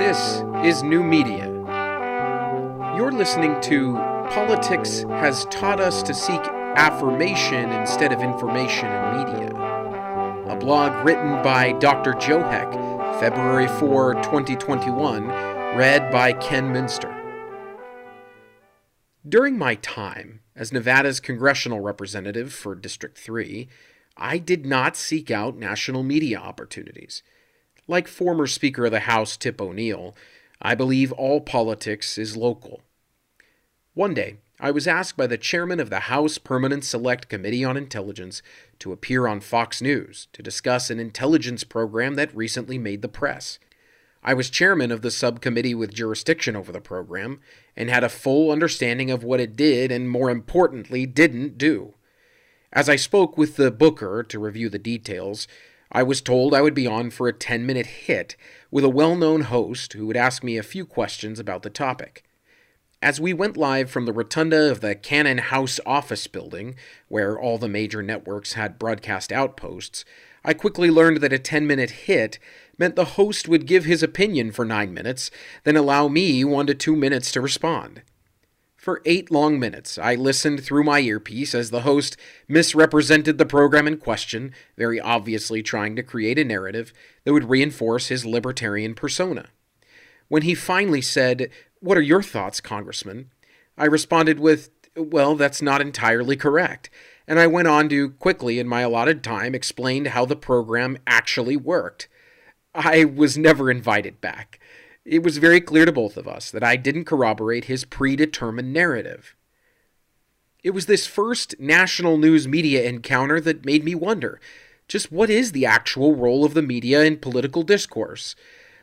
This is New Media. You're listening to Politics Has Taught Us to Seek Affirmation Instead of Information in Media, a blog written by Dr. Joe Heck, February 4, 2021, read by Ken Minster. During my time as Nevada's congressional representative for District 3, I did not seek out national media opportunities. Like former Speaker of the House Tip O'Neill, I believe all politics is local. One day, I was asked by the chairman of the House Permanent Select Committee on Intelligence to appear on Fox News to discuss an intelligence program that recently made the press. I was chairman of the subcommittee with jurisdiction over the program and had a full understanding of what it did and, more importantly, didn't do. As I spoke with the booker to review the details, I was told I would be on for a 10 minute hit with a well known host who would ask me a few questions about the topic. As we went live from the rotunda of the Cannon House office building, where all the major networks had broadcast outposts, I quickly learned that a 10 minute hit meant the host would give his opinion for 9 minutes, then allow me 1 to 2 minutes to respond. For eight long minutes, I listened through my earpiece as the host misrepresented the program in question, very obviously trying to create a narrative that would reinforce his libertarian persona. When he finally said, What are your thoughts, Congressman? I responded with, Well, that's not entirely correct. And I went on to quickly, in my allotted time, explain how the program actually worked. I was never invited back. It was very clear to both of us that I didn't corroborate his predetermined narrative. It was this first national news media encounter that made me wonder just what is the actual role of the media in political discourse?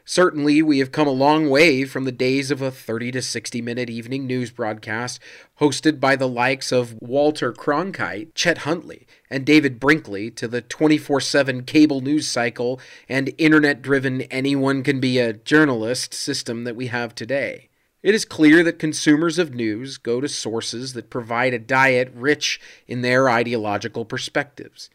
Certainly, we have come a long way from the days of a 30 to 60 minute evening news broadcast hosted by the likes of Walter Cronkite, Chet Huntley, and David Brinkley to the 24 7 cable news cycle and internet driven anyone can be a journalist system that we have today. It is clear that consumers of news go to sources that provide a diet rich in their ideological perspectives.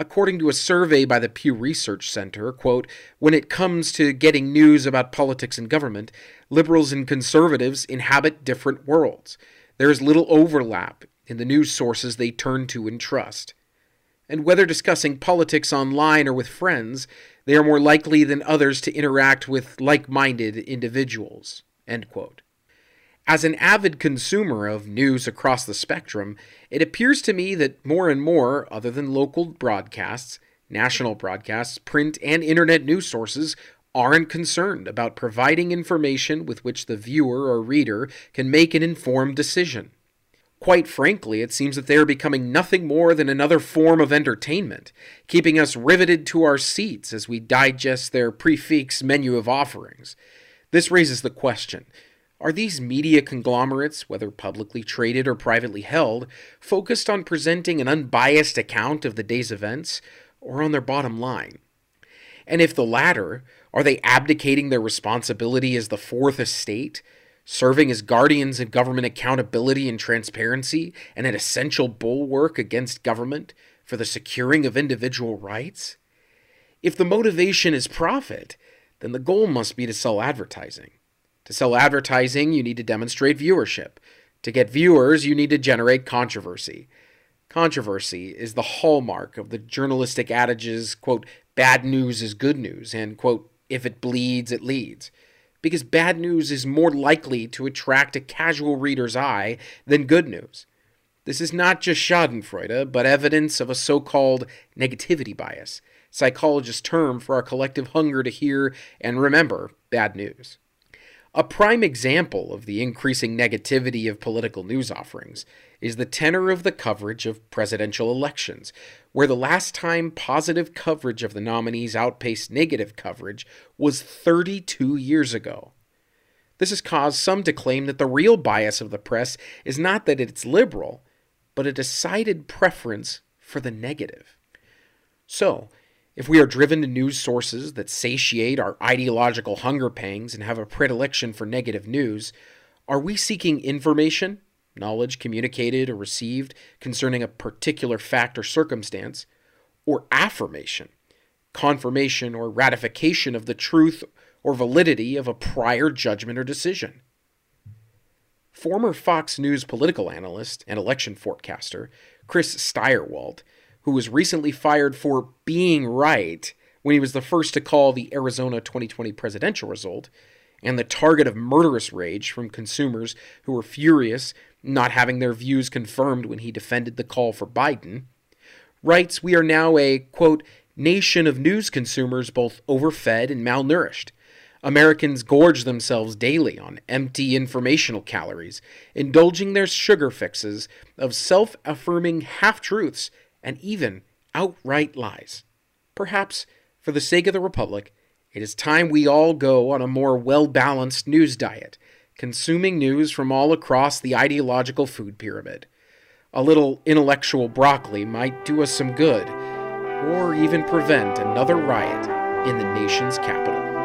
According to a survey by the Pew Research Center, quote, when it comes to getting news about politics and government, liberals and conservatives inhabit different worlds. There is little overlap in the news sources they turn to and trust. And whether discussing politics online or with friends, they are more likely than others to interact with like minded individuals. End quote. As an avid consumer of news across the spectrum, it appears to me that more and more, other than local broadcasts, national broadcasts, print, and internet news sources aren't concerned about providing information with which the viewer or reader can make an informed decision. Quite frankly, it seems that they are becoming nothing more than another form of entertainment, keeping us riveted to our seats as we digest their prix fixe menu of offerings. This raises the question are these media conglomerates, whether publicly traded or privately held, focused on presenting an unbiased account of the day's events, or on their bottom line? And if the latter, are they abdicating their responsibility as the fourth estate, serving as guardians of government accountability and transparency, and an essential bulwark against government for the securing of individual rights? If the motivation is profit, then the goal must be to sell advertising. To sell advertising, you need to demonstrate viewership. To get viewers, you need to generate controversy. Controversy is the hallmark of the journalistic adages, quote, bad news is good news, and, quote, if it bleeds, it leads. Because bad news is more likely to attract a casual reader's eye than good news. This is not just Schadenfreude, but evidence of a so called negativity bias, psychologist's term for our collective hunger to hear and remember bad news. A prime example of the increasing negativity of political news offerings is the tenor of the coverage of presidential elections, where the last time positive coverage of the nominees outpaced negative coverage was 32 years ago. This has caused some to claim that the real bias of the press is not that it's liberal, but a decided preference for the negative. So, if we are driven to news sources that satiate our ideological hunger pangs and have a predilection for negative news, are we seeking information, knowledge communicated or received concerning a particular fact or circumstance, or affirmation, confirmation or ratification of the truth or validity of a prior judgment or decision. Former Fox News political analyst and election forecaster Chris Stirewalt, who was recently fired for being right when he was the first to call the Arizona 2020 presidential result, and the target of murderous rage from consumers who were furious not having their views confirmed when he defended the call for Biden, writes we are now a, quote, nation of news consumers both overfed and malnourished. Americans gorge themselves daily on empty informational calories, indulging their sugar fixes of self affirming half truths and even outright lies. Perhaps, for the sake of the Republic, it is time we all go on a more well balanced news diet, consuming news from all across the ideological food pyramid. A little intellectual broccoli might do us some good, or even prevent another riot in the nation's capital.